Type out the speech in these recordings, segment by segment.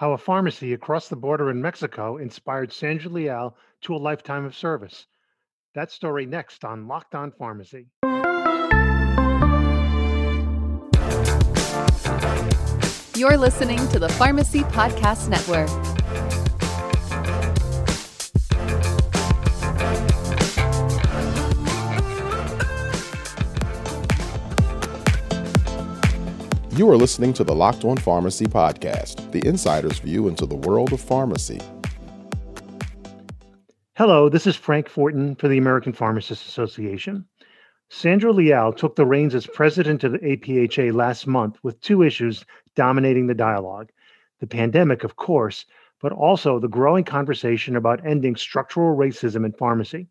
how a pharmacy across the border in Mexico inspired Sandra Leal to a lifetime of service. That story next on Locked On Pharmacy. You're listening to the Pharmacy Podcast Network. You are listening to the Locked On Pharmacy podcast, the insider's view into the world of pharmacy. Hello, this is Frank Fortin for the American Pharmacists Association. Sandra Leal took the reins as president of the APHA last month with two issues dominating the dialogue the pandemic, of course, but also the growing conversation about ending structural racism in pharmacy.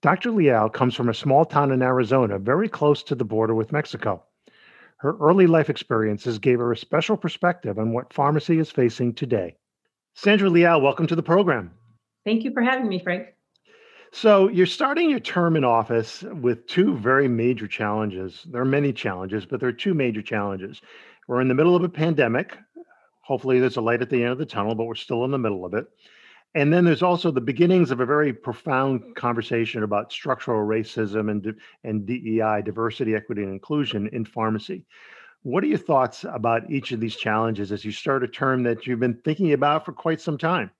Dr. Leal comes from a small town in Arizona, very close to the border with Mexico. Her early life experiences gave her a special perspective on what pharmacy is facing today. Sandra Leal, welcome to the program. Thank you for having me, Frank. So, you're starting your term in office with two very major challenges. There are many challenges, but there are two major challenges. We're in the middle of a pandemic. Hopefully, there's a light at the end of the tunnel, but we're still in the middle of it. And then there's also the beginnings of a very profound conversation about structural racism and, and DEI, diversity, equity, and inclusion in pharmacy. What are your thoughts about each of these challenges as you start a term that you've been thinking about for quite some time?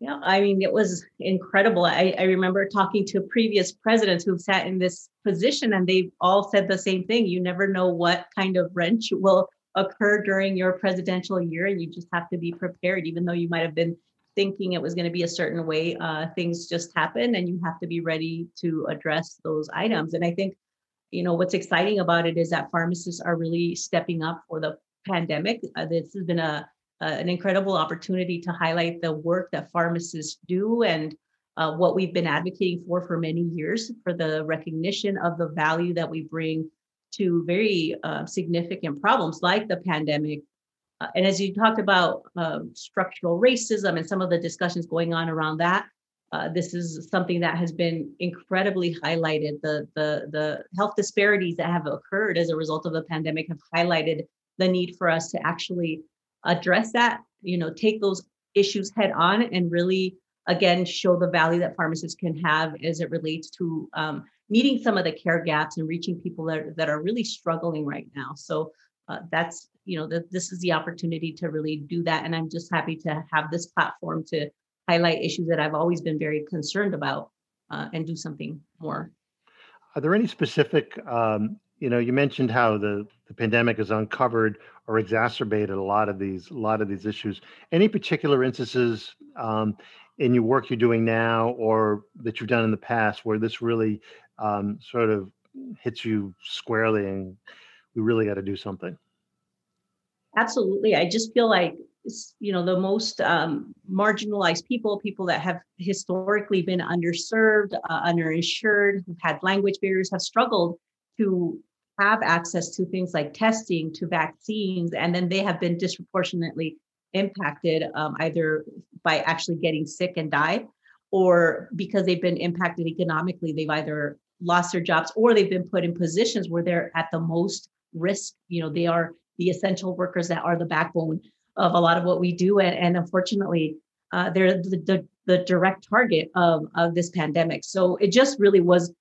Yeah, I mean, it was incredible. I, I remember talking to previous presidents who've sat in this position, and they've all said the same thing. You never know what kind of wrench will occur during your presidential year, and you just have to be prepared, even though you might have been thinking it was going to be a certain way, uh, things just happen and you have to be ready to address those items. And I think, you know, what's exciting about it is that pharmacists are really stepping up for the pandemic. Uh, this has been a, an incredible opportunity to highlight the work that pharmacists do and uh, what we've been advocating for for many years for the recognition of the value that we bring to very uh, significant problems like the pandemic uh, and as you talked about um, structural racism and some of the discussions going on around that, uh, this is something that has been incredibly highlighted. The, the, the health disparities that have occurred as a result of the pandemic have highlighted the need for us to actually address that, you know, take those issues head on and really, again, show the value that pharmacists can have as it relates to um, meeting some of the care gaps and reaching people that, that are really struggling right now. So uh, that's you know that this is the opportunity to really do that. And i'm just happy to have this platform to highlight issues that i've always been very concerned about uh, and do something more. Are there any specific um, you know you mentioned how the, the pandemic has uncovered or exacerbated a lot of these a lot of these issues. Any particular instances um, in your work you're doing now or that you've done in the past where this really um, sort of hits you squarely and we really got to do something. Absolutely. I just feel like you know the most um, marginalized people people that have historically been underserved uh, underinsured who've had language barriers have struggled to have access to things like testing to vaccines and then they have been disproportionately impacted um, either by actually getting sick and die or because they've been impacted economically they've either lost their jobs or they've been put in positions where they're at the most risk you know they are the essential workers that are the backbone of a lot of what we do. And, and unfortunately uh, they're the, the, the, direct target of, of this pandemic. So it just really was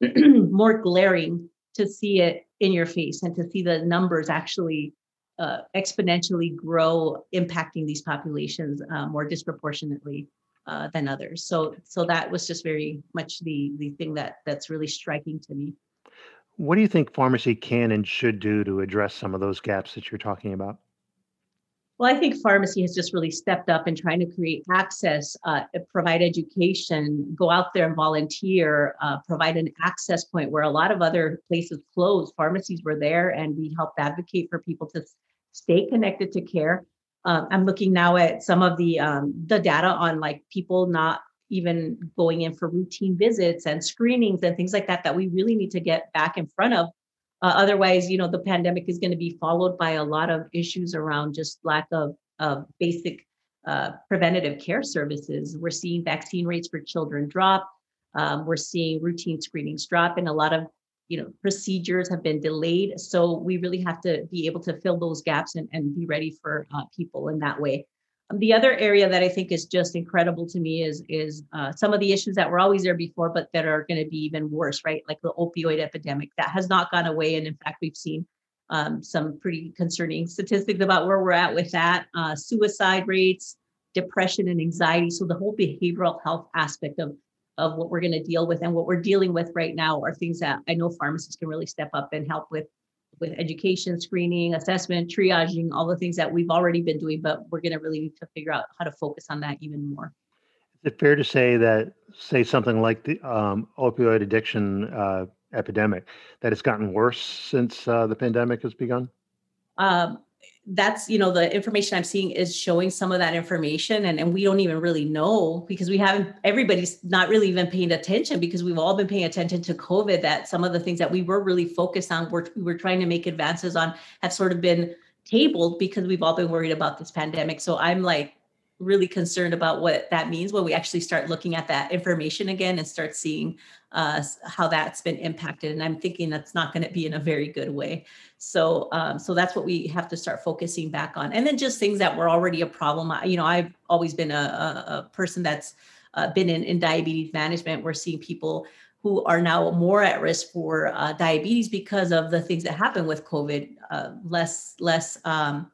more glaring to see it in your face and to see the numbers actually uh, exponentially grow impacting these populations uh, more disproportionately uh, than others. So so that was just very much the the thing that that's really striking to me what do you think pharmacy can and should do to address some of those gaps that you're talking about? Well, I think pharmacy has just really stepped up in trying to create access, uh, provide education, go out there and volunteer, uh, provide an access point where a lot of other places closed. Pharmacies were there, and we helped advocate for people to stay connected to care. Uh, I'm looking now at some of the um, the data on like people not even going in for routine visits and screenings and things like that that we really need to get back in front of. Uh, otherwise you know the pandemic is going to be followed by a lot of issues around just lack of, of basic uh, preventative care services. We're seeing vaccine rates for children drop. Um, we're seeing routine screenings drop and a lot of you know procedures have been delayed. So we really have to be able to fill those gaps and, and be ready for uh, people in that way the other area that i think is just incredible to me is is uh, some of the issues that were always there before but that are going to be even worse right? Like the opioid epidemic that has not gone away and in fact we've seen um, some pretty concerning statistics about where we're at with that uh, suicide rates depression and anxiety. So the whole behavioral health aspect of of what we're going to deal with and what we're dealing with right now are things that I know pharmacists can really step up and help with with education, screening, assessment, triaging, all the things that we've already been doing, but we're going to really need to figure out how to focus on that even more. Is it fair to say that, say something like the um, opioid addiction uh, epidemic, that it's gotten worse since uh, the pandemic has begun? Um, that's you know the information i'm seeing is showing some of that information and, and we don't even really know because we haven't everybody's not really even paying attention because we've all been paying attention to covid that some of the things that we were really focused on we're, we were trying to make advances on have sort of been tabled because we've all been worried about this pandemic. So i'm like really concerned about what that means when we actually start looking at that information again and start seeing uh, how that's been impacted. And I'm thinking that's not going to be in a very good way. So, um, so that's what we have to start focusing back on. And then just things that were already a problem. You know, I've always been a, a, a person that's uh, been in, in diabetes management. We're seeing people who are now more at risk for uh, diabetes because of the things that happen with COVID. Uh, less, less. Um,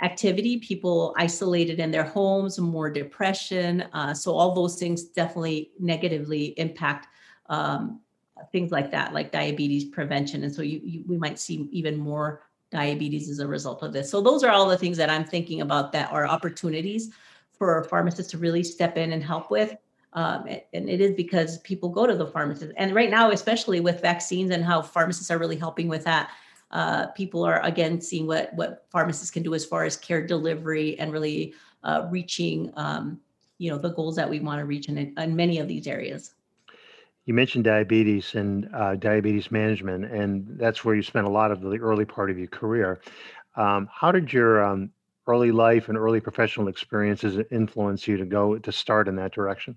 activity, people isolated in their homes, more depression. Uh, so all those things definitely negatively impact um, things like that, like diabetes prevention. And so you, you, we might see even more diabetes as a result of this. So those are all the things that I'm thinking about that are opportunities for pharmacists to really step in and help with. Um, and it is because people go to the pharmacist. And right now, especially with vaccines and how pharmacists are really helping with that, uh, people are again seeing what what pharmacists can do as far as care delivery and really uh, reaching um, you know the goals that we want to reach in, in many of these areas. You mentioned diabetes and uh, diabetes management, and that's where you spent a lot of the early part of your career. Um, how did your um, early life and early professional experiences influence you to go to start in that direction?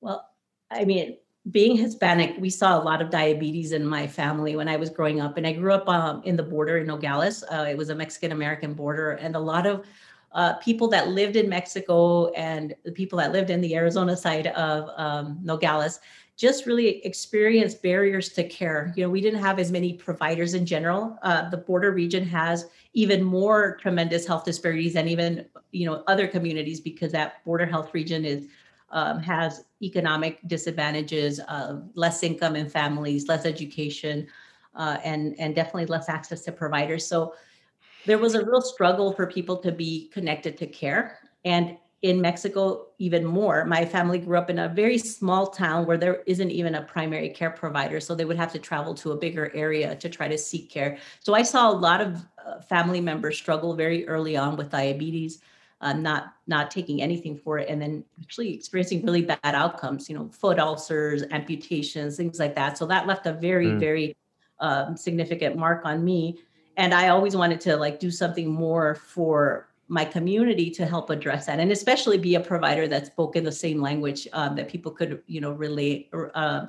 Well, I mean, being Hispanic, we saw a lot of diabetes in my family when I was growing up, and I grew up um, in the border in Nogales. Uh, it was a Mexican American border, and a lot of uh, people that lived in Mexico and the people that lived in the Arizona side of um, Nogales just really experienced barriers to care. You know, we didn't have as many providers in general. Uh, the border region has even more tremendous health disparities than even you know other communities because that border health region is um, has economic disadvantages, uh, less income in families, less education, uh, and and definitely less access to providers. So there was a real struggle for people to be connected to care. And in Mexico, even more. My family grew up in a very small town where there isn't even a primary care provider. So they would have to travel to a bigger area to try to seek care. So I saw a lot of uh, family members struggle very early on with diabetes. Uh, not not taking anything for it and then actually experiencing really bad outcomes you know foot ulcers amputations things like that. So that left a very mm. very um, significant mark on me. And i always wanted to like do something more for my community to help address that and especially be a provider that spoke in the same language um, that people could you know relate or uh,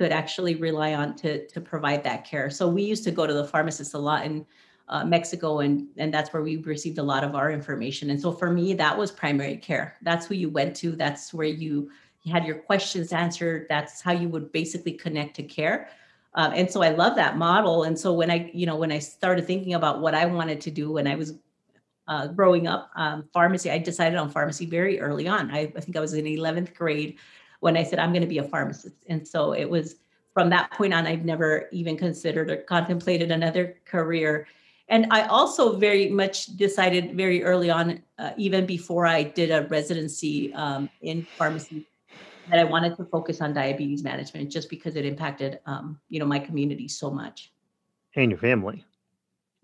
could actually rely on to to provide that care. So we used to go to the pharmacist a lot in uh, mexico and and that's where we received a lot of our information and so for me that was primary care that's who you went to that's where you, had your questions answered that's how you would basically connect to care um, and so I love that model. And so when I, you know, when I started thinking about what I wanted to do when I was uh, growing up, um, pharmacy, I decided on pharmacy very early on. I, I think I was in 11th grade when I said I'm going to be a pharmacist. And so it was from that point on, I've never even considered or contemplated another career. And I also very much decided very early on, uh, even before I did a residency um, in pharmacy, that I wanted to focus on diabetes management just because it impacted, um, you know, my community so much. And your family.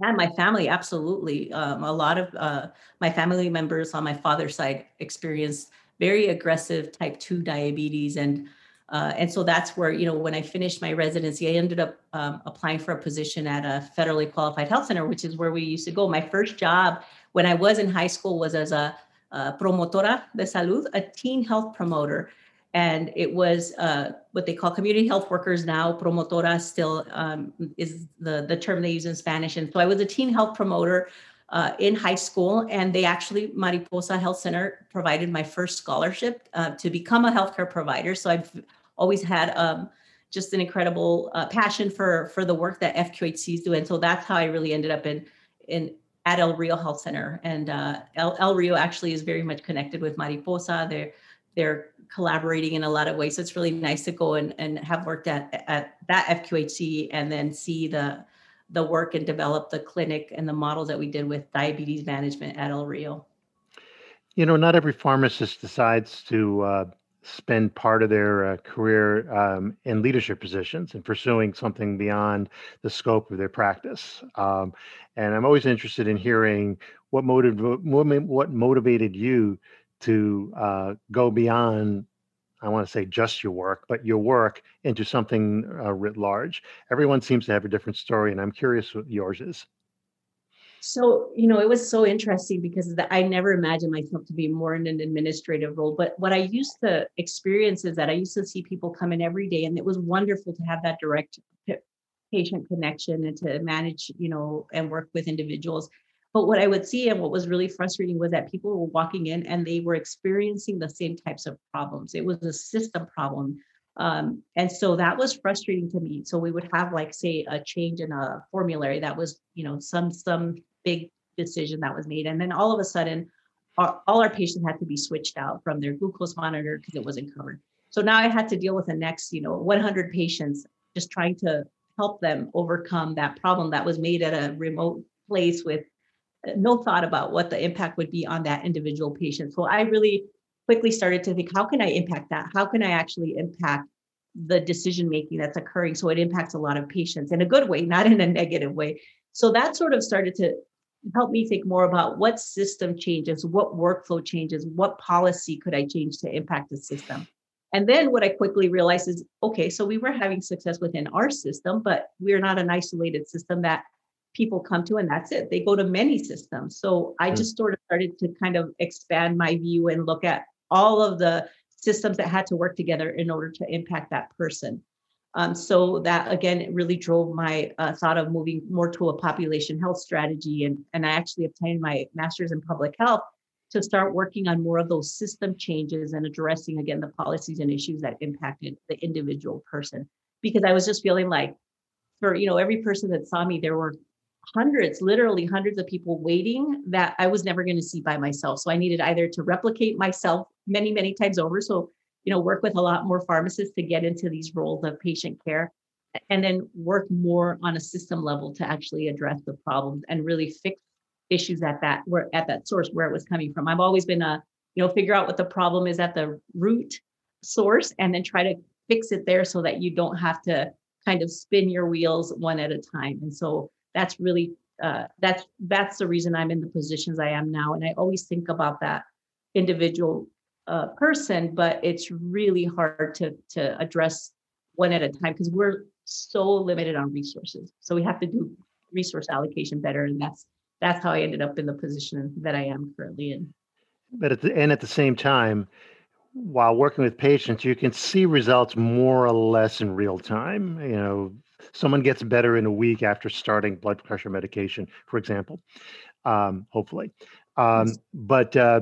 And my family, absolutely. Um, a lot of uh, my family members on my father's side experienced very aggressive type 2 diabetes. And uh, and so that's where, you know, when I finished my residency, I ended up um, applying for a position at a federally qualified health center, which is where we used to go. My first job when I was in high school was as a, promotora de salud, a teen health promoter and it was uh, what they call community health workers now. Promotora still um, is the, the term they use in Spanish. And so I was a teen health promoter uh, in high school, and they actually, Mariposa Health Center provided my first scholarship uh, to become a healthcare provider. So I've always had um, just an incredible uh, passion for for the work that FQHCs do, and so that's how I really ended up in in at El Rio Health Center. And uh, El, El Rio actually is very much connected with Mariposa. They're they're collaborating in a lot of ways. So it's really nice to go and, and have worked at, at that FQHC and then see the the work and develop the clinic and the models that we did with diabetes management at El Rio. You know, not every pharmacist decides to uh, spend part of their uh, career um, in leadership positions and pursuing something beyond the scope of their practice. Um, and I'm always interested in hearing what motiv- what motivated you to uh, go beyond I want to say just your work, but your work into something uh, writ large. Everyone seems to have a different story, and I'm curious what yours is. So, you know, it was so interesting because the, I never imagined myself to be more in an administrative role. But what I used to experience is that I used to see people come in every day, and it was wonderful to have that direct patient connection and to manage, you know, and work with individuals. But what I would see and what was really frustrating was that people were walking in and they were experiencing the same types of problems. It was a system problem. Um, and so that was frustrating to me. So we would have like say a change in a formulary that was, you know, some some big decision that was made. And then all of a sudden, our, all our patients had to be switched out from their glucose monitor because it wasn't covered. So now I had to deal with the next, you know, 100 patients, just trying to help them overcome that problem that was made at a remote place with uh, no thought about what the impact would be on that individual patient. So I really quickly started to think, how can I impact that? How can I actually impact the decision making that's occurring so it impacts a lot of patients in a good way, not in a negative way? So that sort of started to help me think more about what system changes, what workflow changes, what policy could I change to impact the system. And then what I quickly realized is okay, so we were having success within our system, but we're not an isolated system that people come to and that's it they go to many systems so i mm. just sort of started to kind of expand my view and look at all of the systems that had to work together in order to impact that person um, so that again it really drove my uh, thought of moving more to a population health strategy and, and i actually obtained my master's in public health to start working on more of those system changes and addressing again the policies and issues that impacted the individual person because i was just feeling like for you know every person that saw me there were hundreds, literally hundreds of people waiting that I was never going to see by myself. So I needed either to replicate myself many, many times over. So, you know, work with a lot more pharmacists to get into these roles of patient care and then work more on a system level to actually address the problems and really fix issues at that where at that source where it was coming from. I've always been a, you know, figure out what the problem is at the root source and then try to fix it there so that you don't have to kind of spin your wheels one at a time. And so that's really uh, that's that's the reason I'm in the positions I am now. And I always think about that individual uh, person, but it's really hard to to address one at a time because we're so limited on resources. So we have to do resource allocation better, and that's that's how I ended up in the position that I am currently in. But at the and at the same time, while working with patients, you can see results more or less in real time. You know, someone gets better in a week after starting blood pressure medication, for example, um, hopefully. Um, but uh,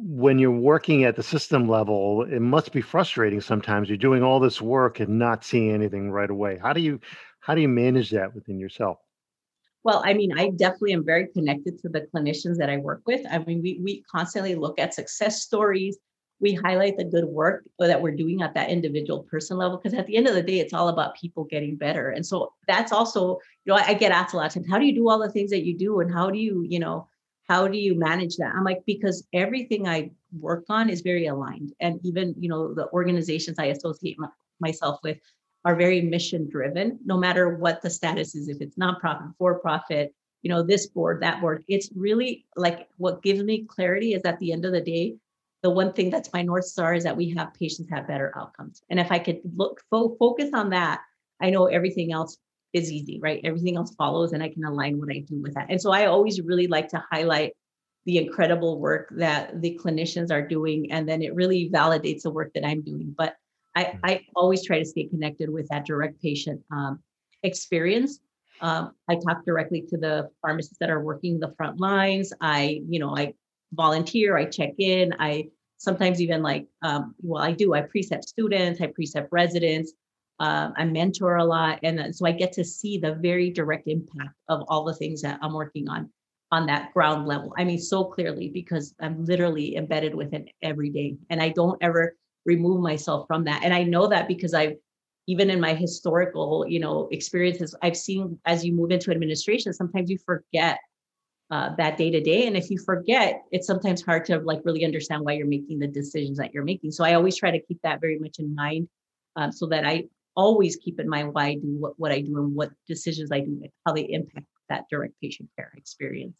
when you're working at the system level, it must be frustrating sometimes. You're doing all this work and not seeing anything right away. How do you how do you manage that within yourself? Well, I mean, I definitely am very connected to the clinicians that I work with. I mean, we we constantly look at success stories we highlight the good work that we're doing at that individual person level because at the end of the day it's all about people getting better and so that's also you know I, I, get asked a lot of times how do you do all the things that you do and how do you you know how do you manage that? I'm like because everything i work on is very aligned. And even you know the organizations i associate myself with are very mission driven no matter what the status is. If it's nonprofit for profit you know this board that board it's really like what gives me clarity is at the end of the day the one thing that's my north star is that we have patients have better outcomes. And if i could look fo- focus on that i know everything else is easy right? Everything else follows and i can align what i do with that. And so i always really like to highlight the incredible work that the clinicians are doing and then it really validates the work that i'm doing. But i, mm. I always try to stay connected with that direct patient um, experience. Um, i talk directly to the pharmacists that are working the front lines. I you know i volunteer i check in i sometimes even like um, well i do i precept students i precept residents um, I mentor a lot, and so I get to see the very direct impact of all the things that I'm working on on that ground level. I mean, so clearly because I'm literally embedded with it every day, and I don't ever remove myself from that. And I know that because I've even in my historical, you know, experiences, I've seen as you move into administration, sometimes you forget uh, that day to day. And if you forget, it's sometimes hard to like really understand why you're making the decisions that you're making. So I always try to keep that very much in mind um, so that I always keep in mind why I do what, what I do and what decisions I do, how they impact that direct patient care experience.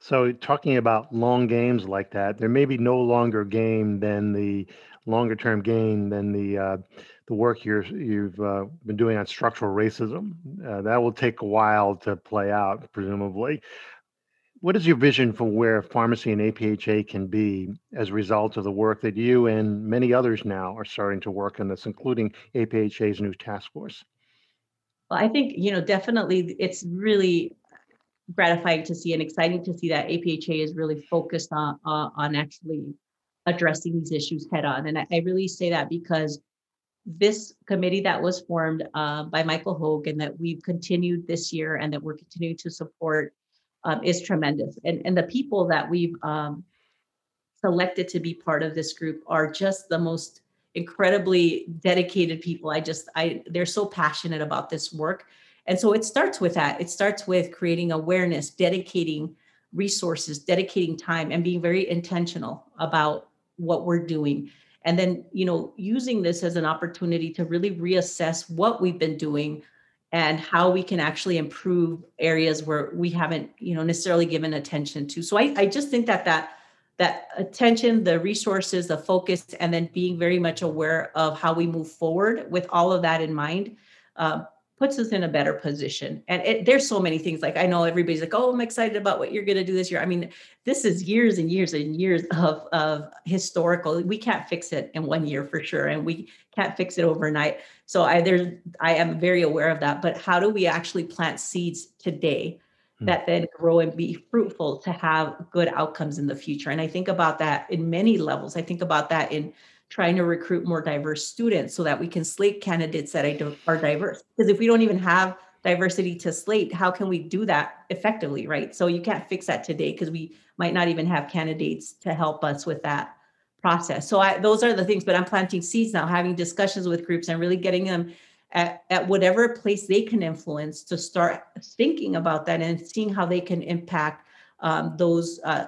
So, talking about long games like that, there may be no longer game than the longer term gain than the uh, the work you're you've uh, been doing on structural racism. Uh, that will take a while to play out, presumably what is your vision for where pharmacy and APHA can be as a result of the work that you and many others now are starting to work on this, including APHA's new task force? Well, I think, you know, definitely it's really gratifying to see and exciting to see that APHA is really focused on, uh, on actually addressing these issues head on. And I, I, really say that because this committee that was formed uh, by Michael Hogue and that we've continued this year and that we're continuing to support um, is tremendous. And, and the people that we've um, selected to be part of this group are just the most incredibly dedicated people. I just, I, they're so passionate about this work. And so it starts with that. It starts with creating awareness, dedicating resources, dedicating time, and being very intentional about what we're doing. And then, you know, using this as an opportunity to really reassess what we've been doing, and how we can actually improve areas where we haven't you know necessarily given attention to. So i, I just think that that that attention the resources the focus and then being very much aware of how we move forward with all of that in mind uh, puts us in a better position. And it, there's so many things. Like I know everybody's like, "Oh, I'm excited about what you're going to do this year." I mean, this is years and years and years of of historical. We can't fix it in one year for sure, and we can't fix it overnight. So I there's I am very aware of that. But how do we actually plant seeds today? Hmm. that then grow and be fruitful to have good outcomes in the future. And I think about that in many levels. I think about that in trying to recruit more diverse students so that we can slate candidates that are diverse. Because if we don't even have diversity to slate, how can we do that effectively, right? So you can't fix that today because we might not even have candidates to help us with that process. So I, those are the things, but I'm planting seeds now, having discussions with groups and really getting them at, at whatever place they can influence to start thinking about that and seeing how they can impact um, those uh,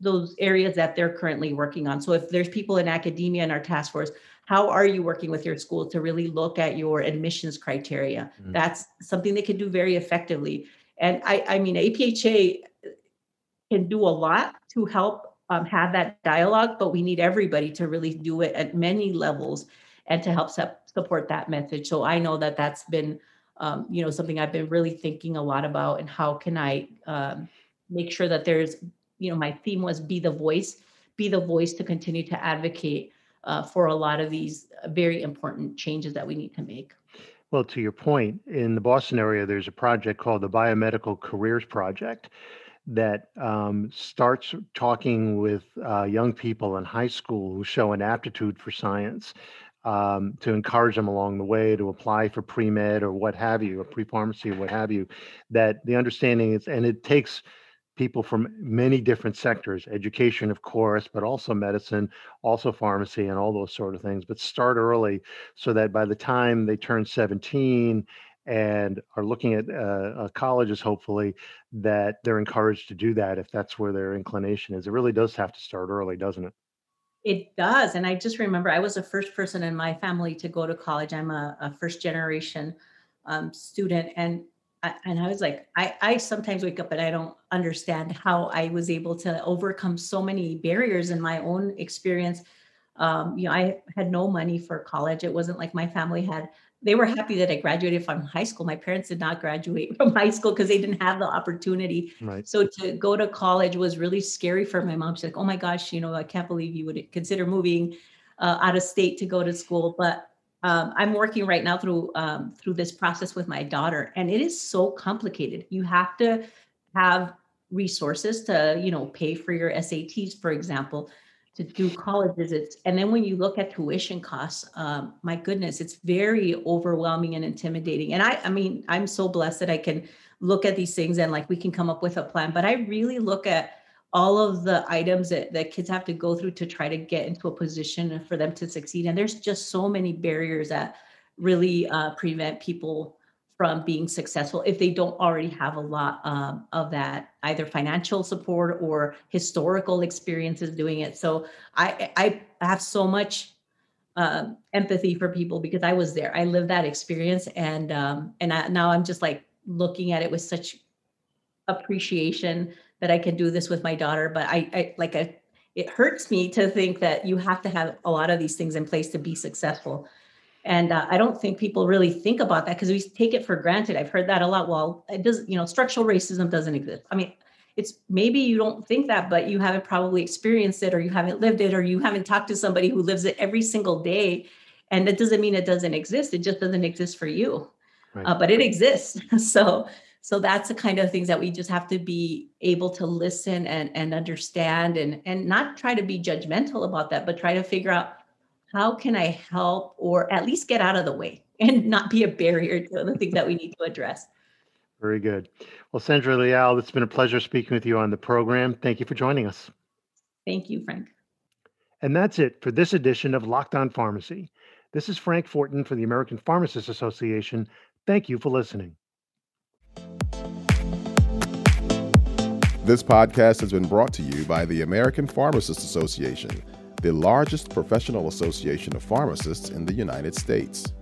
those areas that they're currently working on. So if there's people in academia in our task force, how are you working with your school to really look at your admissions criteria? Mm-hmm. That's something they can do very effectively. And I, I mean, APHA can do a lot to help um, have that dialogue, but we need everybody to really do it at many levels and to help support that message. So I know that that's been, um, you know, something I've been really thinking a lot about and how can I um, make sure that there's you know, my theme was be the voice, be the voice to continue to advocate uh, for a lot of these very important changes that we need to make. Well, to your point, in the Boston area, there's a project called the Biomedical Careers Project that um, starts talking with uh, young people in high school who show an aptitude for science um, to encourage them along the way to apply for pre med or what have you, or pre pharmacy or what have you. That the understanding is, and it takes people from many different sectors education of course but also medicine also pharmacy and all those sort of things but start early so that by the time they turn 17 and are looking at uh, uh, colleges hopefully that they're encouraged to do that if that's where their inclination is. It really does have to start early doesn't it? It does and i just remember i was the first person in my family to go to college. I'm a, a first generation um, student and I, and I was like, I, I sometimes wake up and I don't understand how I was able to overcome so many barriers in my own experience. Um, you know, I had no money for college. It wasn't like my family had they were happy that I graduated from high school. My parents did not graduate from high school because they didn't have the opportunity. Right. So to go to college was really scary for my mom. She's like, "Oh my gosh, you know, I can't believe you would consider moving uh, out of state to go to school." But um, I'm working right now through um, through this process with my daughter, and it is so complicated. You have to have resources to, you know, pay for your SATs, for example to do college visits. And then when you look at tuition costs, um, my goodness, it's very overwhelming and intimidating. And I, I mean, I'm so blessed that I can look at these things and like we can come up with a plan. But I really look at all of the items that, that kids have to go through to try to get into a position for them to succeed. And there's just so many barriers that really uh, prevent people from being successful if they don't already have a lot um, of that either financial support or historical experiences doing it so i i have so much um, empathy for people because i was there i lived that experience and um, and I, now i'm just like looking at it with such appreciation that i can do this with my daughter but i, I like a it hurts me to think that you have to have a lot of these things in place to be successful and uh, I don't think people really think about that because we take it for granted. I've heard that a lot. Well, it does, you know, structural racism doesn't exist. I mean, it's maybe you don't think that, but you haven't probably experienced it or you haven't lived it or you haven't talked to somebody who lives it every single day. And that doesn't mean it doesn't exist. It just doesn't exist for you, right. uh, but it exists. so, so that's the kind of things that we just have to be able to listen and, and understand and, and not try to be judgmental about that, but try to figure out how can I help or at least get out of the way and not be a barrier to the things that we need to address? Very good. Well, Sandra Leal, it's been a pleasure speaking with you on the program. Thank you for joining us. Thank you, Frank. And that's it for this edition of Locked On Pharmacy. This is Frank Fortin for the American Pharmacists Association. Thank you for listening. This podcast has been brought to you by the American Pharmacists Association the largest professional association of pharmacists in the United States.